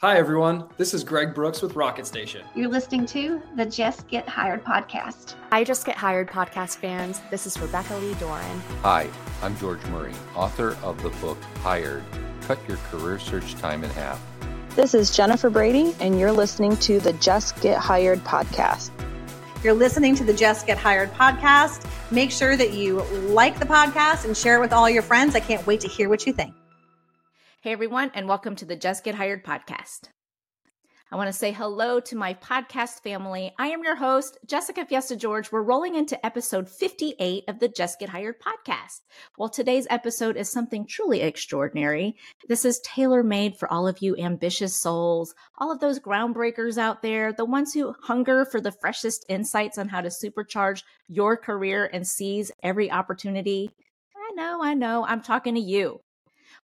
Hi, everyone. This is Greg Brooks with Rocket Station. You're listening to the Jess Get Hired podcast. Hi, Jess Get Hired podcast fans. This is Rebecca Lee Doran. Hi, I'm George Murray, author of the book Hired Cut Your Career Search Time in Half. This is Jennifer Brady, and you're listening to the Jess Get Hired podcast. You're listening to the Jess Get Hired podcast. Make sure that you like the podcast and share it with all your friends. I can't wait to hear what you think. Hey, everyone, and welcome to the Jess Get Hired podcast. I want to say hello to my podcast family. I am your host, Jessica Fiesta George. We're rolling into episode 58 of the Jess Get Hired podcast. Well, today's episode is something truly extraordinary. This is tailor made for all of you ambitious souls, all of those groundbreakers out there, the ones who hunger for the freshest insights on how to supercharge your career and seize every opportunity. I know, I know, I'm talking to you.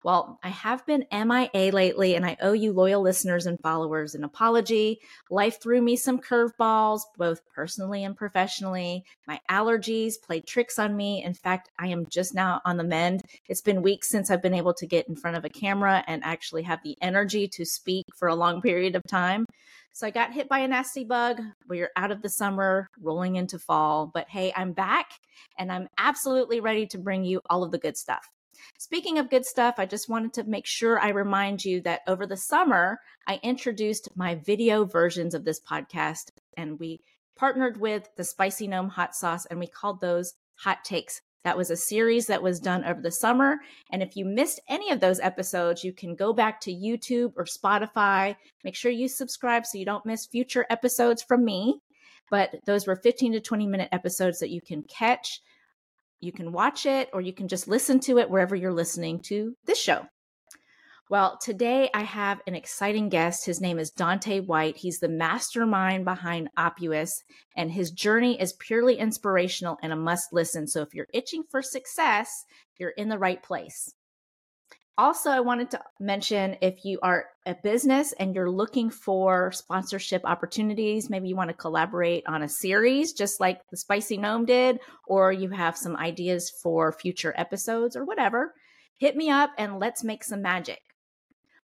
Well, I have been MIA lately, and I owe you loyal listeners and followers an apology. Life threw me some curveballs, both personally and professionally. My allergies played tricks on me. In fact, I am just now on the mend. It's been weeks since I've been able to get in front of a camera and actually have the energy to speak for a long period of time. So I got hit by a nasty bug. We're out of the summer, rolling into fall. But hey, I'm back and I'm absolutely ready to bring you all of the good stuff. Speaking of good stuff, I just wanted to make sure I remind you that over the summer, I introduced my video versions of this podcast and we partnered with the Spicy Gnome Hot Sauce and we called those Hot Takes. That was a series that was done over the summer. And if you missed any of those episodes, you can go back to YouTube or Spotify. Make sure you subscribe so you don't miss future episodes from me. But those were 15 to 20 minute episodes that you can catch you can watch it or you can just listen to it wherever you're listening to this show. Well, today I have an exciting guest. His name is Dante White. He's the mastermind behind Oppuous, and his journey is purely inspirational and a must listen. So if you're itching for success, you're in the right place. Also, I wanted to mention if you are a business and you're looking for sponsorship opportunities, maybe you want to collaborate on a series just like the Spicy Gnome did, or you have some ideas for future episodes or whatever, hit me up and let's make some magic.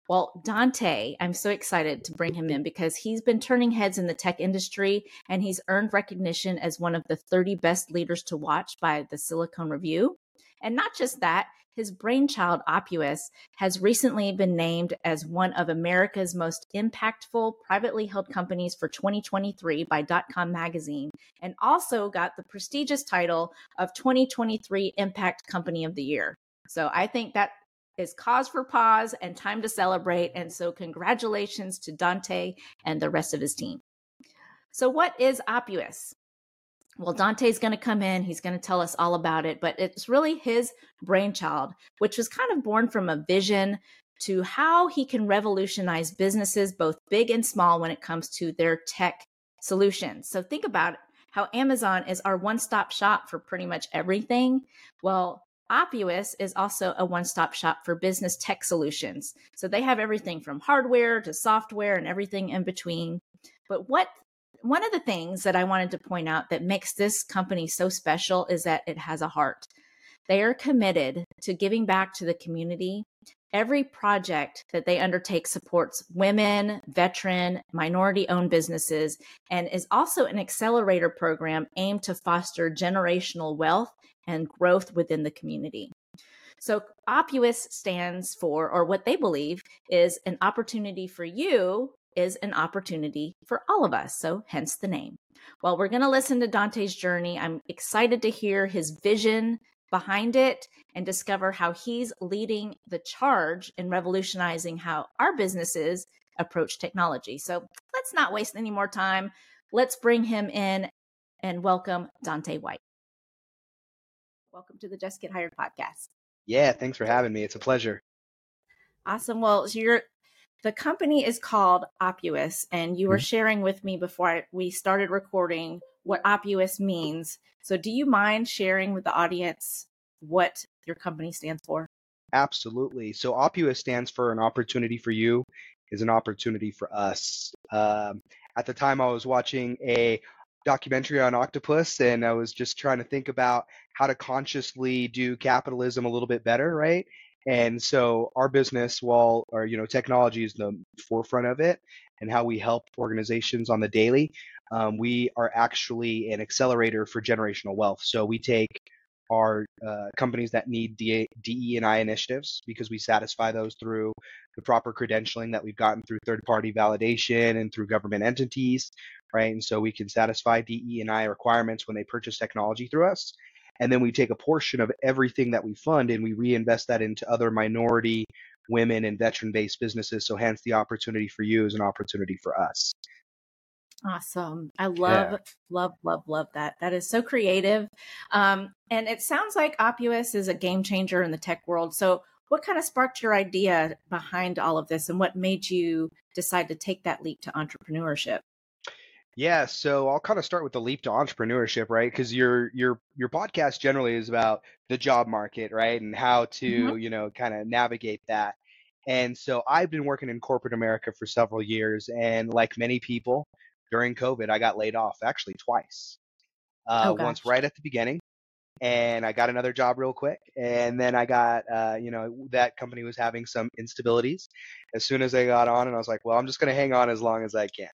Well, Dante, I'm so excited to bring him in because he's been turning heads in the tech industry and he's earned recognition as one of the 30 best leaders to watch by the Silicon Review. And not just that, his brainchild, Oppuous, has recently been named as one of America's most impactful privately held companies for 2023 by .com magazine, and also got the prestigious title of 2023 Impact Company of the Year. So I think that is cause for pause and time to celebrate. And so, congratulations to Dante and the rest of his team. So, what is Oppuous? Well, Dante's going to come in. He's going to tell us all about it, but it's really his brainchild, which was kind of born from a vision to how he can revolutionize businesses, both big and small, when it comes to their tech solutions. So think about how Amazon is our one stop shop for pretty much everything. Well, Oppuous is also a one stop shop for business tech solutions. So they have everything from hardware to software and everything in between. But what one of the things that I wanted to point out that makes this company so special is that it has a heart. They are committed to giving back to the community. Every project that they undertake supports women, veteran, minority owned businesses, and is also an accelerator program aimed to foster generational wealth and growth within the community. So, Oppuous stands for, or what they believe is an opportunity for you is an opportunity for all of us. So, hence the name. Well, we're going to listen to Dante's journey. I'm excited to hear his vision behind it and discover how he's leading the charge in revolutionizing how our businesses approach technology. So, let's not waste any more time. Let's bring him in and welcome Dante White. Welcome to the Jess Get Hired podcast. Yeah, thanks for having me. It's a pleasure. Awesome. Well, so you're the company is called Oppuous, and you were mm-hmm. sharing with me before I, we started recording what Oppuous means. So, do you mind sharing with the audience what your company stands for? Absolutely. So, Oppuous stands for an opportunity for you, is an opportunity for us. Um, at the time, I was watching a documentary on octopus and I was just trying to think about how to consciously do capitalism a little bit better, right? And so our business, while our you know technology is the forefront of it, and how we help organizations on the daily, um, we are actually an accelerator for generational wealth. So we take our uh, companies that need DE, and I initiatives because we satisfy those through the proper credentialing that we've gotten through third party validation and through government entities, right? And so we can satisfy DE and I requirements when they purchase technology through us. And then we take a portion of everything that we fund and we reinvest that into other minority, women, and veteran based businesses. So, hence, the opportunity for you is an opportunity for us. Awesome. I love, yeah. love, love, love that. That is so creative. Um, and it sounds like Oppuous is a game changer in the tech world. So, what kind of sparked your idea behind all of this and what made you decide to take that leap to entrepreneurship? Yeah, so I'll kind of start with the leap to entrepreneurship, right? Because your your your podcast generally is about the job market, right, and how to mm-hmm. you know kind of navigate that. And so I've been working in corporate America for several years, and like many people, during COVID, I got laid off actually twice. Uh, oh, once right at the beginning, and I got another job real quick. And then I got, uh, you know, that company was having some instabilities. As soon as I got on, and I was like, well, I'm just going to hang on as long as I can.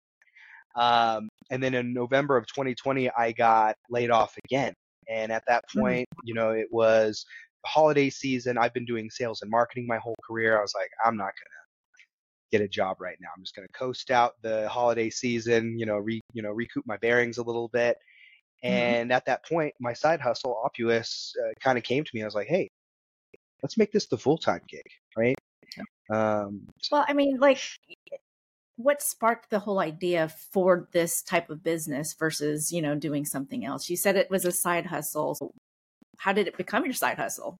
Um, and then in November of 2020, I got laid off again. And at that hmm. point, you know, it was the holiday season. I've been doing sales and marketing my whole career. I was like, I'm not going to get a job right now. I'm just going to coast out the holiday season, you know, re, you know, recoup my bearings a little bit. Mm-hmm. And mm-hmm. at that point, my side hustle, Oppuous, uh, kind of came to me. I was like, hey, let's make this the full time gig, right? Um, well, I mean, like, what sparked the whole idea for this type of business versus, you know, doing something else? You said it was a side hustle. So how did it become your side hustle?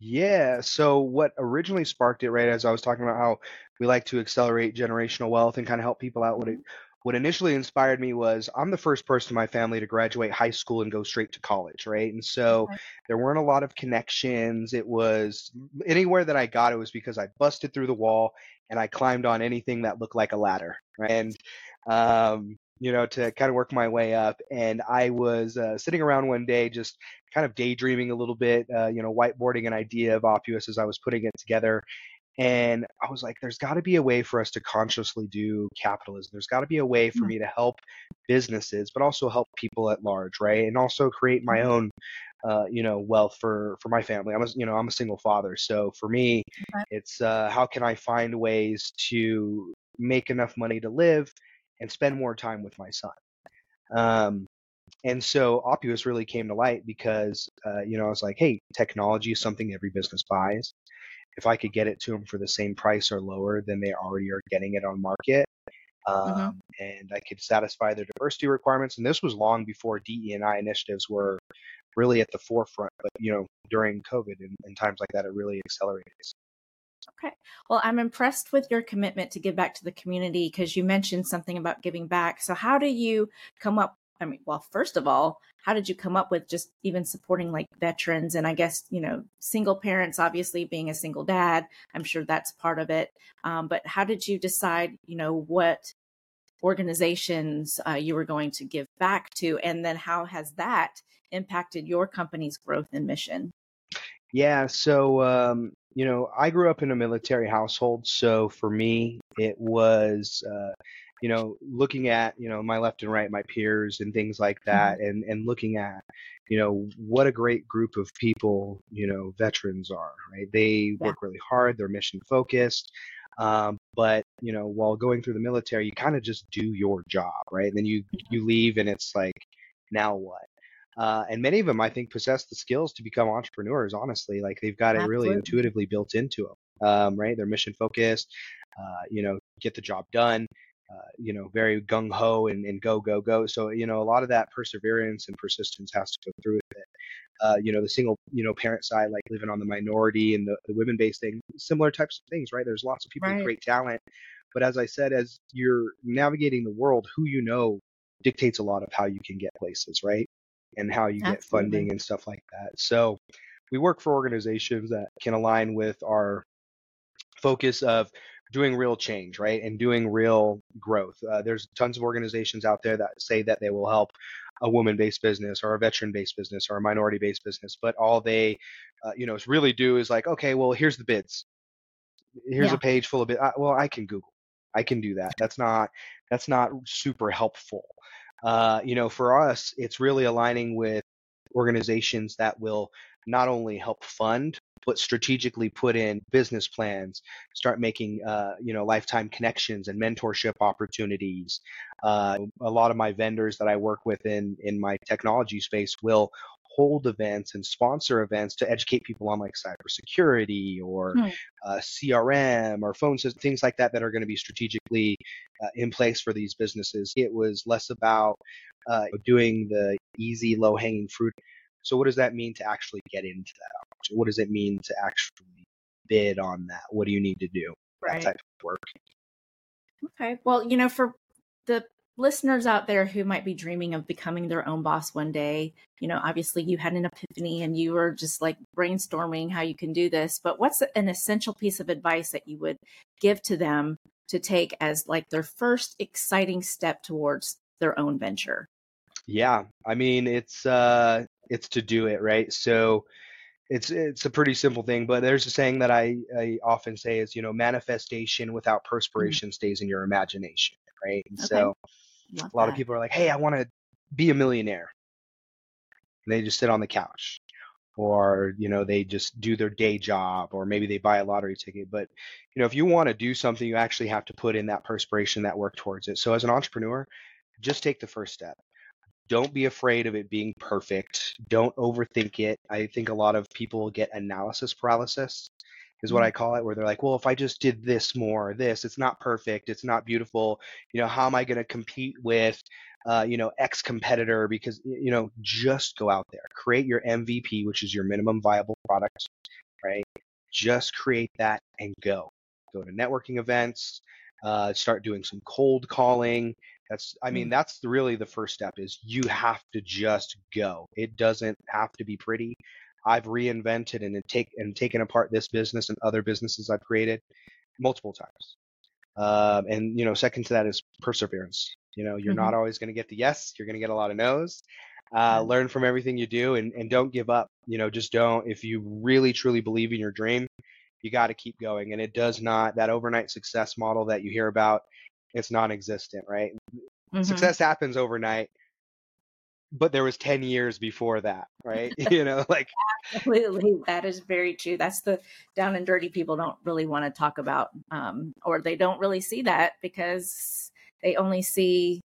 Yeah. So what originally sparked it, right, as I was talking about how we like to accelerate generational wealth and kind of help people out. What mm-hmm. it what initially inspired me was I'm the first person in my family to graduate high school and go straight to college, right? And so there weren't a lot of connections. It was anywhere that I got, it was because I busted through the wall and I climbed on anything that looked like a ladder, right? And um, you know, to kind of work my way up. And I was uh, sitting around one day, just kind of daydreaming a little bit, uh, you know, whiteboarding an idea of Oppuous as I was putting it together. And I was like, there's got to be a way for us to consciously do capitalism. There's got to be a way for mm-hmm. me to help businesses, but also help people at large, right? And also create my mm-hmm. own, uh, you know, wealth for for my family. I'm a, you know, I'm a single father, so for me, okay. it's uh, how can I find ways to make enough money to live and spend more time with my son. Um, and so Oppuous really came to light because, uh, you know, I was like, hey, technology is something every business buys. If I could get it to them for the same price or lower than they already are getting it on market, mm-hmm. um, mm-hmm. and I could satisfy their diversity requirements. And this was long before DE and I initiatives were really at the forefront. But you know, during COVID and, and times like that, it really accelerated. Okay. Well, I'm impressed with your commitment to give back to the community because you mentioned something about giving back. So, how do you come up? I mean, well, first of all, how did you come up with just even supporting like veterans and I guess, you know, single parents, obviously being a single dad, I'm sure that's part of it. Um, but how did you decide, you know, what organizations uh, you were going to give back to? And then how has that impacted your company's growth and mission? Yeah. So, um, you know, I grew up in a military household, so for me, it was, uh, you know, looking at you know my left and right, my peers, and things like mm-hmm. that, mm-hmm. and and looking at, you know, what a great group of people, you know, veterans are. Right? They yeah. work really hard. They're mission focused. Um, but you know, while going through the military, you kind of just do your job, right? And then you you leave, and it's like, now what? Uh, and many of them, I think, possess the skills to become entrepreneurs. Honestly, like they've got it really intuitively built into them, um, right? They're mission focused. Uh, you know, get the job done. Uh, you know, very gung ho and, and, go go go. So you know, a lot of that perseverance and persistence has to go through with it. Uh, you know, the single you know parent side, like living on the minority and the, the women based thing, similar types of things, right? There's lots of people right. with great talent, but as I said, as you're navigating the world, who you know dictates a lot of how you can get places, right? and how you Absolutely. get funding and stuff like that. So we work for organizations that can align with our focus of doing real change, right? And doing real growth. Uh, there's tons of organizations out there that say that they will help a woman-based business or a veteran-based business or a minority-based business, but all they, uh, you know, really do is like, okay, well, here's the bids. Here's Yeah. a page full of bid. Uh, well, I can Google. I can do that. That's not that's not super helpful. Uh, you know, for us, it's really aligning with organizations that will not only help fund but strategically put in business plans, start making uh, you know lifetime connections and mentorship opportunities. Uh, a lot of my vendors that I work with in in my technology space will hold events and sponsor events to educate people on like cybersecurity or Hmm. uh, CRM or phone systems, things like that that are going to be strategically uh, in place for these businesses. It was less about uh, doing the easy, low hanging fruit. So, what does that mean to actually get into that? opportunity? What does it mean to actually bid on that? What do you need to do? That Right. type of work. Okay. Well, you know, for the listeners out there who might be dreaming of becoming their own boss one day, you know, obviously you had an epiphany and you were just like brainstorming how you can do this. But what's an essential piece of advice that you would give to them to take as like their first exciting step towards their own venture? Yeah, I mean it's uh it's to do it, right? So it's it's a pretty simple thing, but there's a saying that I, I often say is, you know, manifestation without mm. perspiration stays in your imagination, right? And Okay. so Love a lot of people are like, "Hey, I want to be a millionaire." And they just sit on the couch. Or, you know, they just do their day job or maybe they buy a lottery ticket, but you know, if you want to do something, you actually have to put in that perspiration, that work towards it. So as an entrepreneur, just take the first step don't be afraid of it being perfect. Don't overthink it. I think a lot of people get analysis paralysis, is what I call it, where they're like, well, if I just did this more, or this, it's not perfect, it's not beautiful. You know, how am I going to compete with, uh, you know, X competitor? Because, you know, just go out there, create your MVP, which is your minimum viable product, right? Just create that and go. Go to networking events, uh, start doing some cold calling. That's, I mean, that's really the first step is you have to just go. It doesn't have to be pretty. I've reinvented and take and taken apart this business and other businesses I've created multiple times. Um, and you know, second to that is perseverance. You know, you're not always going to get the yes. You're going to get a lot of no's. Uh, learn from everything you do and, and don't give up. You know, just don't. If you really truly believe in your dream, you got to keep going. And it does not that overnight success model that you hear about. It's non-existent, right? Mhm. Success happens overnight, but there was 10 years before that, right? you know, like Absolutely, that is very true. That's the down and dirty people don't really want to talk about, um, or they don't really see that because they only see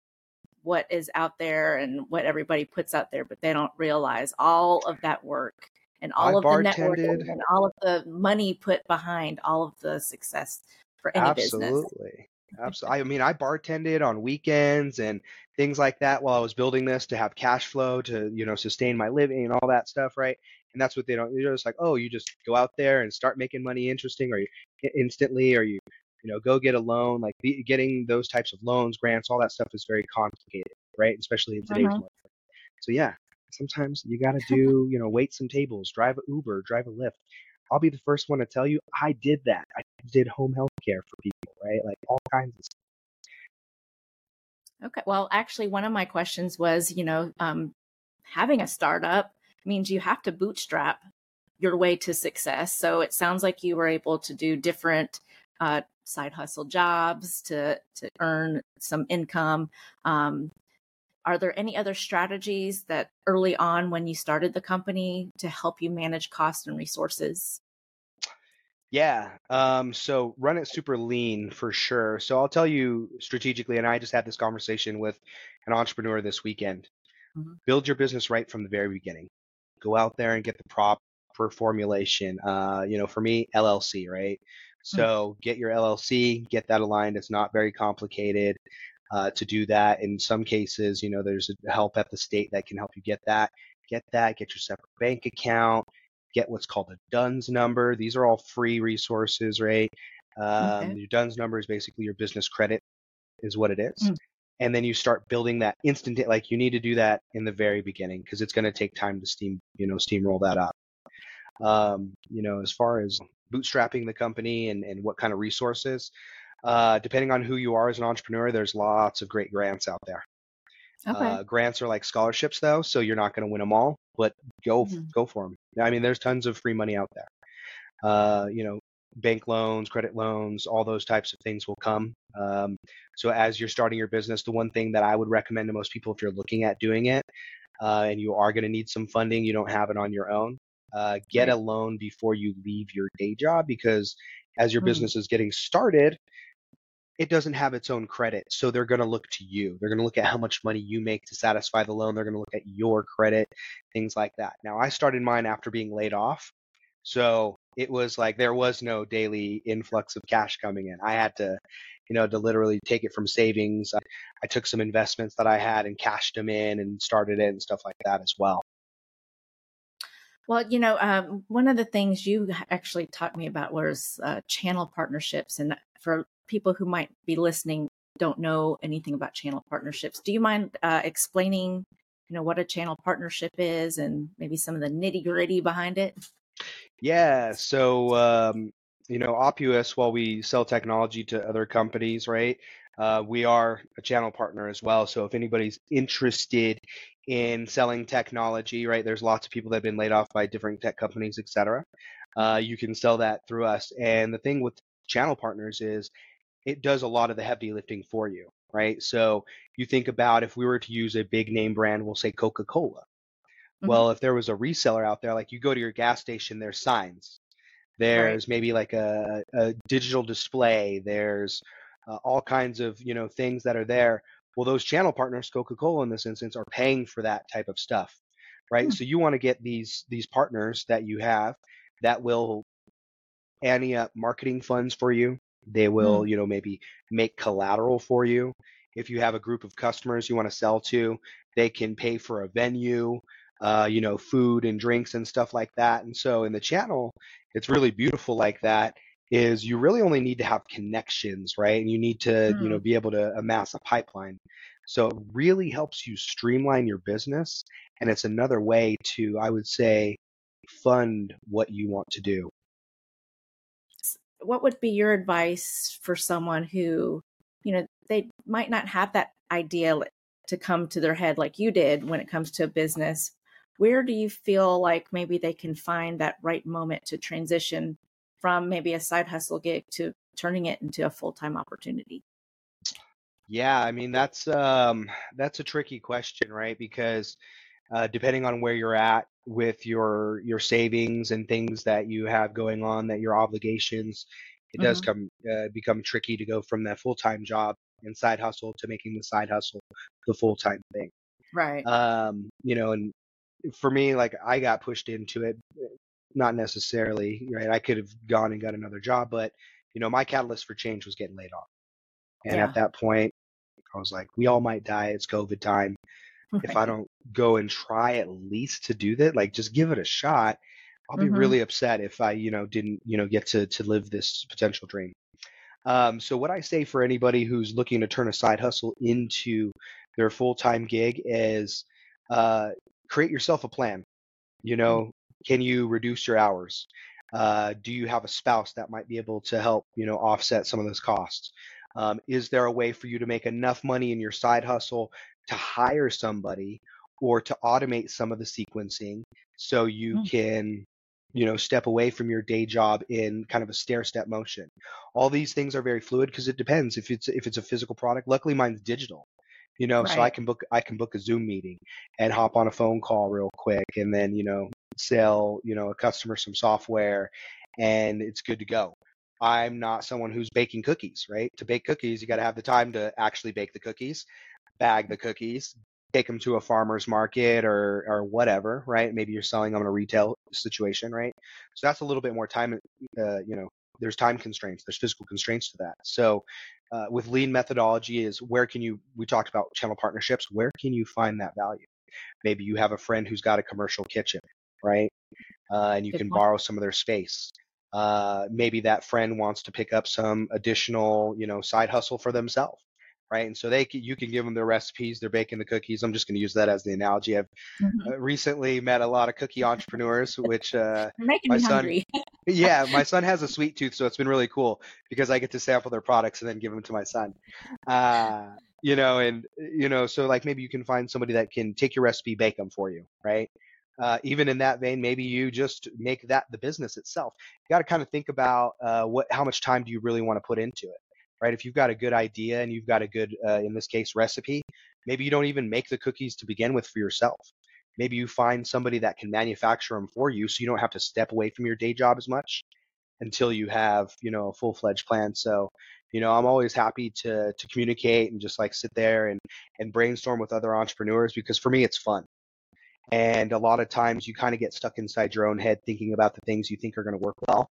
what is out there and what everybody puts out there, but they don't realize all of that work and all I of the networking and all of the money put behind all of the success for any business. Absolutely. Absolutely. I mean, I bartended on weekends and things like that while I was building this to have cash flow to, you know, sustain my living and all that stuff, right? And that's what they don't. They're just like, oh, you just go out there and start making money interesting, or you instantly, or you, you know, go get a loan. Like the, getting those types of loans, grants, all that stuff is very complicated, right? Especially in today's uh-huh. market. So yeah, sometimes you got to do, you know, wait some tables, drive a Uber, drive a Lyft. I'll be the first one to tell you I did that. I did home health care for people, right? Like all kinds of stuff. Okay. Well, actually, one of my questions was, you know, um, having a startup means you have to bootstrap your way to success. So it sounds like you were able to do different uh, side hustle jobs to to earn some income. Um, are there any other strategies that early on when you started the company to help you manage cost and resources? Yeah. Um, so run it super lean for sure. So I'll tell you strategically, and I just had this conversation with an entrepreneur this weekend. Mhm. Build your business right from the very beginning. Go out there and get the proper formulation. Uh, you know, for me, LLC, right? So get your LLC, get that aligned. It's not very complicated uh, to do that. In some cases, you know, there's help at the state that can help you get that. Get that. Get your separate bank account get what's called a DUNS number. These are all free resources, right? Um, Okay. Your DUNS number is basically your business credit, is what it is. Mm. And then you start building that instant. Like you need to do that in the very beginning because it's going to take time to steam, you know, steamroll that up. Um, you know, as far as bootstrapping the company and, and what kind of resources, uh, depending on who you are as an entrepreneur, there's lots of great grants out there. Okay. Uh, grants are like scholarships though, so you're not going to win them all, but go Mhm. go for them. I mean, there's tons of free money out there. Uh, you know, bank loans, credit loans, all those types of things will come. Um, so as you're starting your business, the one thing that I would recommend to most people if you're looking at doing it, uh, and you are going to need some funding, you don't have it on your own, uh, get Right. a loan before you leave your day job because as your Mhm. business is getting started, it doesn't have its own credit. So they're going to look to you. They're going to look at how much money you make to satisfy the loan. They're going to look at your credit, things like that. Now, I started mine after being laid off. So it was like there was no daily influx of cash coming in. I had to, you know, to literally take it from savings. I, I took some investments that I had and cashed them in and started it and stuff like that as well. Well, you know, um, one of the things you actually taught me about was uh, channel partnerships. And for people who might be listening, don't know anything about channel partnerships, do you mind uh, explaining, you know, what a channel partnership is and maybe some of the nitty gritty behind it? Yeah. So, um, you know, Oppuous, while we sell technology to other companies, right? Uh, we are a channel partner as well. So if anybody's interested in selling technology, right, there's lots of people that have been laid off by different tech companies, et cetera. Uh, you can sell that through us. And the thing with channel partners is it does a lot of the heavy lifting for you, right? So you think about if we were to use a big name brand, we'll say Coca Cola. Mhm. Well, if there was a reseller out there, like you go to your gas station, there's signs. There's maybe like a, a digital display. There's uh, all kinds of you know things that are there. Well, those channel partners, Coca-Cola in this instance, are paying for that type of stuff, right? Hmm. So you want to get these these partners that you have that will ante up marketing funds for you. They will, you know, maybe make collateral for you. If you have a group of customers you want to sell to, they can pay for a venue, uh, you know, food and drinks and stuff like that. And so in the channel, it's really beautiful like that is you really only need to have connections, right? And you need to, you know, be able to amass a pipeline. So it really helps you streamline your business. And it's another way to, I would say, fund what you want to do. What would be your advice for someone who, you know, they might not have that idea to come to their head like you did when it comes to a business? Where do you feel like maybe they can find that right moment to transition from maybe a side hustle gig to turning it into a full time opportunity? Yeah, I mean that's um that's a tricky question, right? Because uh, depending on where you're at with your your savings and things that you have going on, that your obligations, it does Mhm. come uh, become tricky to go from that full time job and side hustle to making the side hustle the full time thing. Right. Um, you know, and for me, like I got pushed into it, not necessarily, right? I could have gone and got another job, but you know, my catalyst for change was getting laid off. And Yeah. at that point, I was like, we all might die. It's COVID time. If I don't go and try at least to do that, like just give it a shot, I'll be Mhm. really upset if I, you know, didn't, you know, get to to live this potential dream. Um, so what I say for anybody who's looking to turn a side hustle into their full-time gig is uh, create yourself a plan. You know, can you reduce your hours? Uh, do you have a spouse that might be able to help, you know, offset some of those costs? Um, is there a way for you to make enough money in your side hustle to hire somebody or to automate some of the sequencing so you Mm. can, you know, step away from your day job in kind of a stair step motion? All these things are very fluid because it depends if it's if it's a physical product. Luckily, mine's digital. You know, so I can book I can book a Zoom meeting and hop on a phone call real quick and then, you know, sell, you know, a customer some software and it's good to go. I'm not someone who's baking cookies, right? To bake cookies, you got to have the time to actually bake the cookies, bag the cookies, take them to a farmer's market or or whatever, right? Maybe you're selling them in a retail situation, right? So that's a little bit more time, uh, you know, there's time constraints, there's physical constraints to that. So uh, with lean methodology is where can you, we talked about channel partnerships, where can you find that value? Maybe you have a friend who's got a commercial kitchen, right? Uh, and you Good can point. borrow some of their space. Uh, maybe that friend wants to pick up some additional, you know, side hustle for themselves, right? And so they can, you can give them their recipes. They're baking the cookies. I'm just going to use that as the analogy. I've Mhm. uh, recently met a lot of cookie entrepreneurs, which uh, my son- yeah, my son has a sweet tooth, so it's been really cool because I get to sample their products and then give them to my son. Uh, you know, and you know, so like maybe you can find somebody that can take your recipe, bake them for you, right? Uh, even in that vein, maybe you just make that the business itself. You got to kind of think about uh, what, how much time do you really want to put into it, right? If you've got a good idea and you've got a good, uh, in this case, recipe, maybe you don't even make the cookies to begin with for yourself. Maybe you find somebody that can manufacture them for you, so you don't have to step away from your day job as much until you have, you know, a full fledged plan. So you know i'm always happy to to communicate and just like sit there and and brainstorm with other entrepreneurs because for me it's fun and a lot of times you kind of get stuck inside your own head thinking about the things you think are going to work well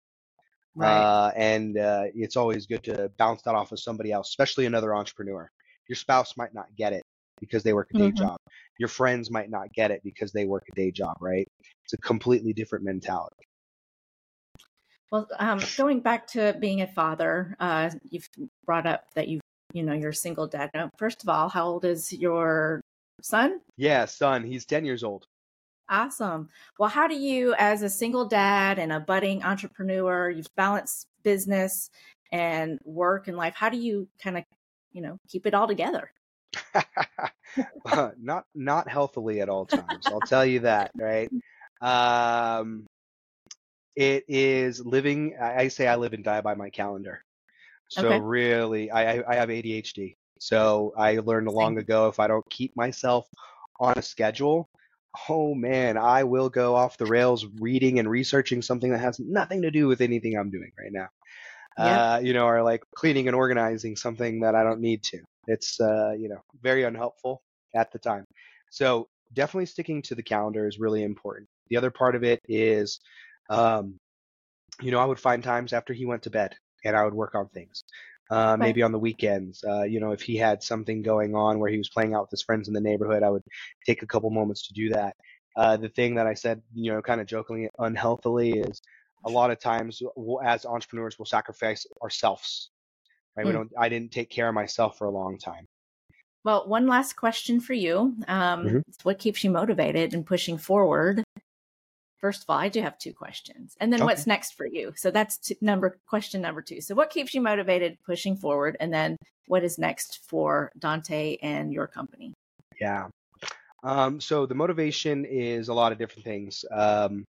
right. uh, and uh, it's always good to bounce that off of somebody else especially another entrepreneur your spouse might not get it because they work a day mm-hmm. job your friends might not get it because they work a day job right it's a completely different mentality well, um, going back to being a father, uh, you've brought up that you, you know, you're a single dad. Now, first of all, how old is your son? Yeah, son. He's 10 years old. Awesome. Well, how do you, as a single dad and a budding entrepreneur, you've balanced business and work and life. How do you kind of, you know, keep it all together? not not healthily at all times. I'll tell you that, right? Um, it is living. I say I live and die by my calendar. So okay. really, I I have ADHD. So I learned long ago if I don't keep myself on a schedule, oh man, I will go off the rails reading and researching something that has nothing to do with anything I'm doing right now. Uh, you know, or like cleaning and organizing something that I don't need to. It's uh, you know, very unhelpful at the time. So definitely sticking to the calendar is really important. The other part of it is um, you know, I would find times after he went to bed and I would work on things. Uh, maybe on the weekends, uh, you know, if he had something going on where he was playing out with his friends in the neighborhood, I would take a couple moments to do that. Uh, the thing that I said, you know, kind of jokingly, unhealthily, is a lot of times we'll, as entrepreneurs, we'll sacrifice ourselves. Right? Mm. We hmm. don't. I didn't take care of myself for a long time. Well, one last question for you. Um, mm-hmm. What keeps you motivated and pushing forward? First of all, I do have two questions. And then okay. what's next for you? So that's t- number question number 2. So what keeps you motivated pushing forward and then what is next for Dante and your company? Yeah. Um, so the motivation is a lot of different things. Um,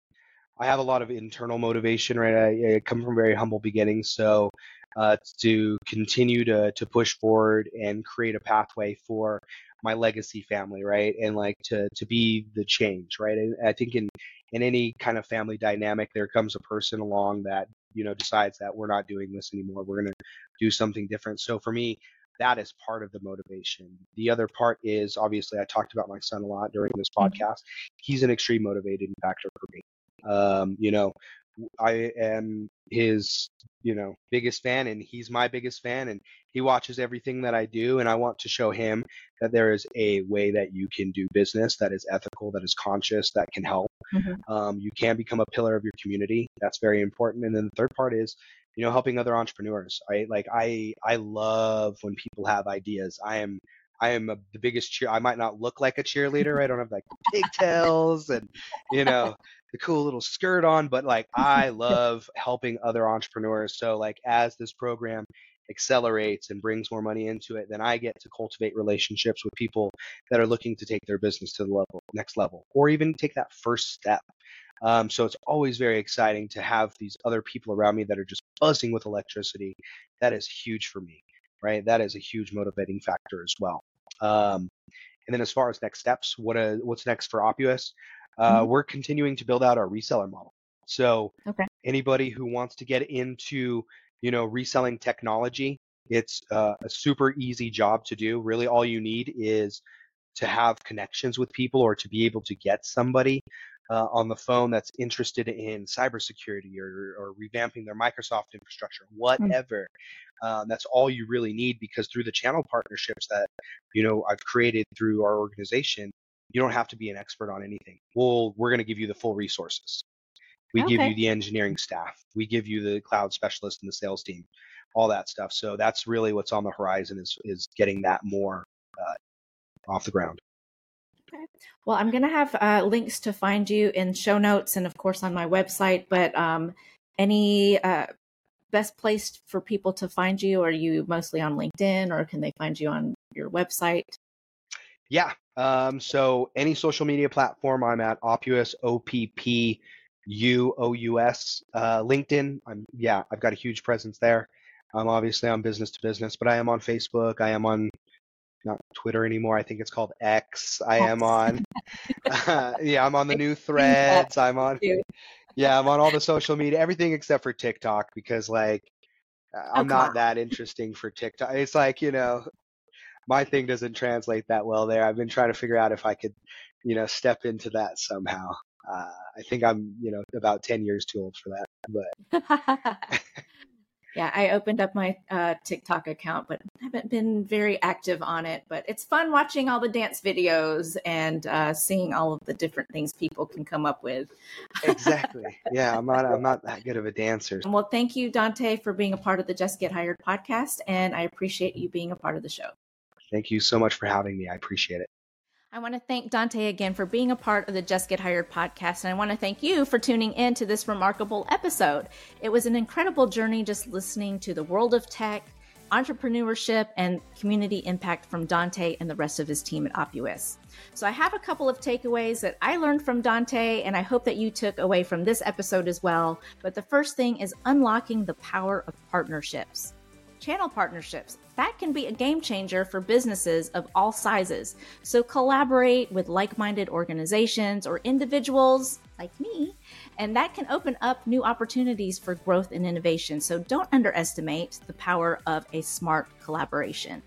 I have a lot of internal motivation, right? I, I come from very humble beginnings, so uh, to continue to to push forward and create a pathway for my legacy family, right? And like to to be the change, right? And I think in in any kind of family dynamic, there comes a person along that you know decides that we're not doing this anymore. We're going to do something different. So for me, that is part of the motivation. The other part is obviously I talked about my son a lot during this mm-hmm. podcast. He's an extreme motivating factor for me. Um, you know, I am his, you know, biggest fan and he's my biggest fan and he watches everything that I do and I want to show him that there is a way that you can do business that is ethical, that is conscious, that can help. Mm-hmm. Um, you can become a pillar of your community. That's very important. And then the third part is, you know, helping other entrepreneurs. Right? Like I, I love when people have ideas. I am I am a, the biggest cheer. I might not look like a cheerleader. I don't have like pigtails and you know the cool little skirt on, but like I love helping other entrepreneurs. So like as this program accelerates and brings more money into it, then I get to cultivate relationships with people that are looking to take their business to the level next level, or even take that first step. Um, so it's always very exciting to have these other people around me that are just buzzing with electricity. That is huge for me, right? That is a huge motivating factor as well. Um, and then as far as next steps, what a, uh, what's next for Oppuous? Uh, mm-hmm. We're continuing to build out our reseller model. So okay. anybody who wants to get into you know reselling technology, it's uh, a super easy job to do. Really, all you need is to have connections with people or to be able to get somebody uh, on the phone that's interested in cybersecurity or, or revamping their Microsoft infrastructure, mm. whatever. Mm. Um, that's all you really need because through the channel partnerships that you know I've created through our organization, you don't have to be an expert on anything. We'll we're going to give you the full resources. We okay. give you the engineering staff. We give you the cloud specialist and the sales team, all that stuff. So that's really what's on the horizon is is getting that more uh, off the ground. Well, I'm going to have uh, links to find you in show notes and, of course, on my website. But um, any uh, best place for people to find you? Are you mostly on LinkedIn or can they find you on your website? Yeah. Um, so any social media platform, I'm at Oppuous, O P P U O U S. Uh, LinkedIn, I'm yeah, I've got a huge presence there. I'm obviously on business to business, but I am on Facebook. I am on not Twitter anymore. I think it's called X. I am on. Uh, yeah, I'm on the new threads. I'm on. Yeah, I'm on all the social media, everything except for TikTok because like I'm not that interesting for TikTok. It's like you know, my thing doesn't translate that well there. I've been trying to figure out if I could, you know, step into that somehow. Uh, I think I'm, you know, about 10 years too old for that. But yeah, I opened up my uh, TikTok account, but haven't been very active on it. But it's fun watching all the dance videos and uh, seeing all of the different things people can come up with. exactly. Yeah, I'm not. I'm not that good of a dancer. Well, thank you, Dante, for being a part of the Jess Get Hired podcast, and I appreciate you being a part of the show. Thank you so much for having me. I appreciate it. I want to thank Dante again for being a part of the Jess Get Hired podcast. And I want to thank you for tuning in to this remarkable episode. It was an incredible journey just listening to the world of tech, entrepreneurship, and community impact from Dante and the rest of his team at Oppuous. So I have a couple of takeaways that I learned from Dante, and I hope that you took away from this episode as well. But the first thing is unlocking the power of partnerships channel partnerships. That can be a game changer for businesses of all sizes. So collaborate with like minded organizations or individuals like me, and that can open up new opportunities for growth and innovation. So don't underestimate the power of a smart collaboration.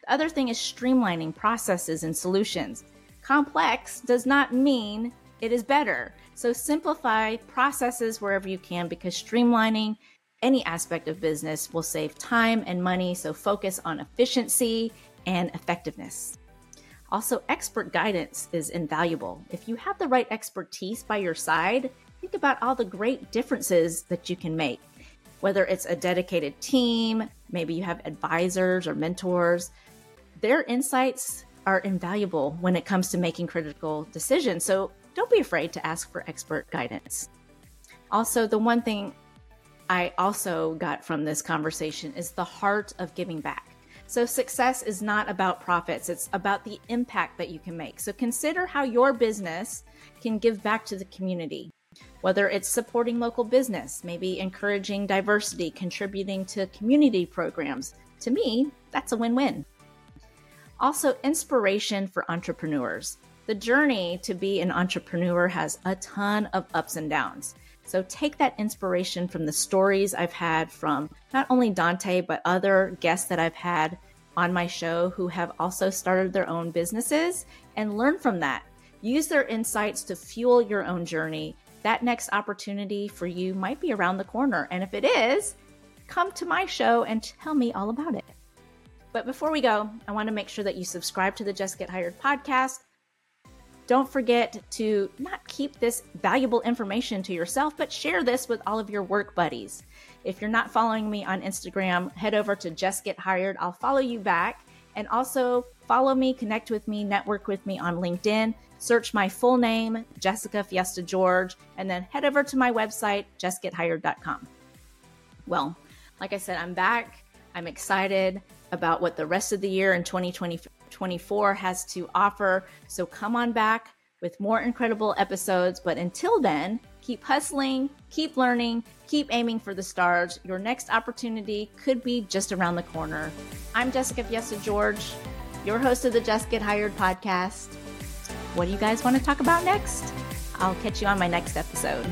The other thing is streamlining processes and solutions. Complex does not mean it is better. So simplify processes wherever you can because streamlining any aspect of business will save time and money, so focus on efficiency and effectiveness. Also, expert guidance is invaluable. If you have the right expertise by your side, think about all the great differences that you can make. Whether it's a dedicated team, maybe you have advisors or mentors, their insights are invaluable when it comes to making critical decisions. So don't be afraid to ask for expert guidance. Also, the one thing I also got from this conversation is the heart of giving back. So, success is not about profits, it's about the impact that you can make. So, consider how your business can give back to the community, whether it's supporting local business, maybe encouraging diversity, contributing to community programs. To me, that's a win win. Also, inspiration for entrepreneurs. The journey to be an entrepreneur has a ton of ups and downs. So take that inspiration from the stories I've had from not only Dante, but other guests that I've had on my show who have also started their own businesses and learn from that. Use their insights to fuel your own journey. That next opportunity for you might be around the corner. And if it is, come to my show and tell me all about it. But before we go, I want to make sure that you subscribe to the Jess Get Hired podcast don't forget to not keep this valuable information to yourself, but share this with all of your work buddies. If you're not following me on Instagram, head over to Jess Get Hired. I'll follow you back. And also follow me, connect with me, network with me on LinkedIn. Search my full name, Jessica Fiesta George, and then head over to my website, justgethired.com. Well, like I said, I'm back. I'm excited about what the rest of the year in 2020 24 has to offer. So come on back with more incredible episodes. But until then, keep hustling, keep learning, keep aiming for the stars. Your next opportunity could be just around the corner. I'm Jessica Fiesta George, your host of the Jess Get Hired podcast. What do you guys want to talk about next? I'll catch you on my next episode.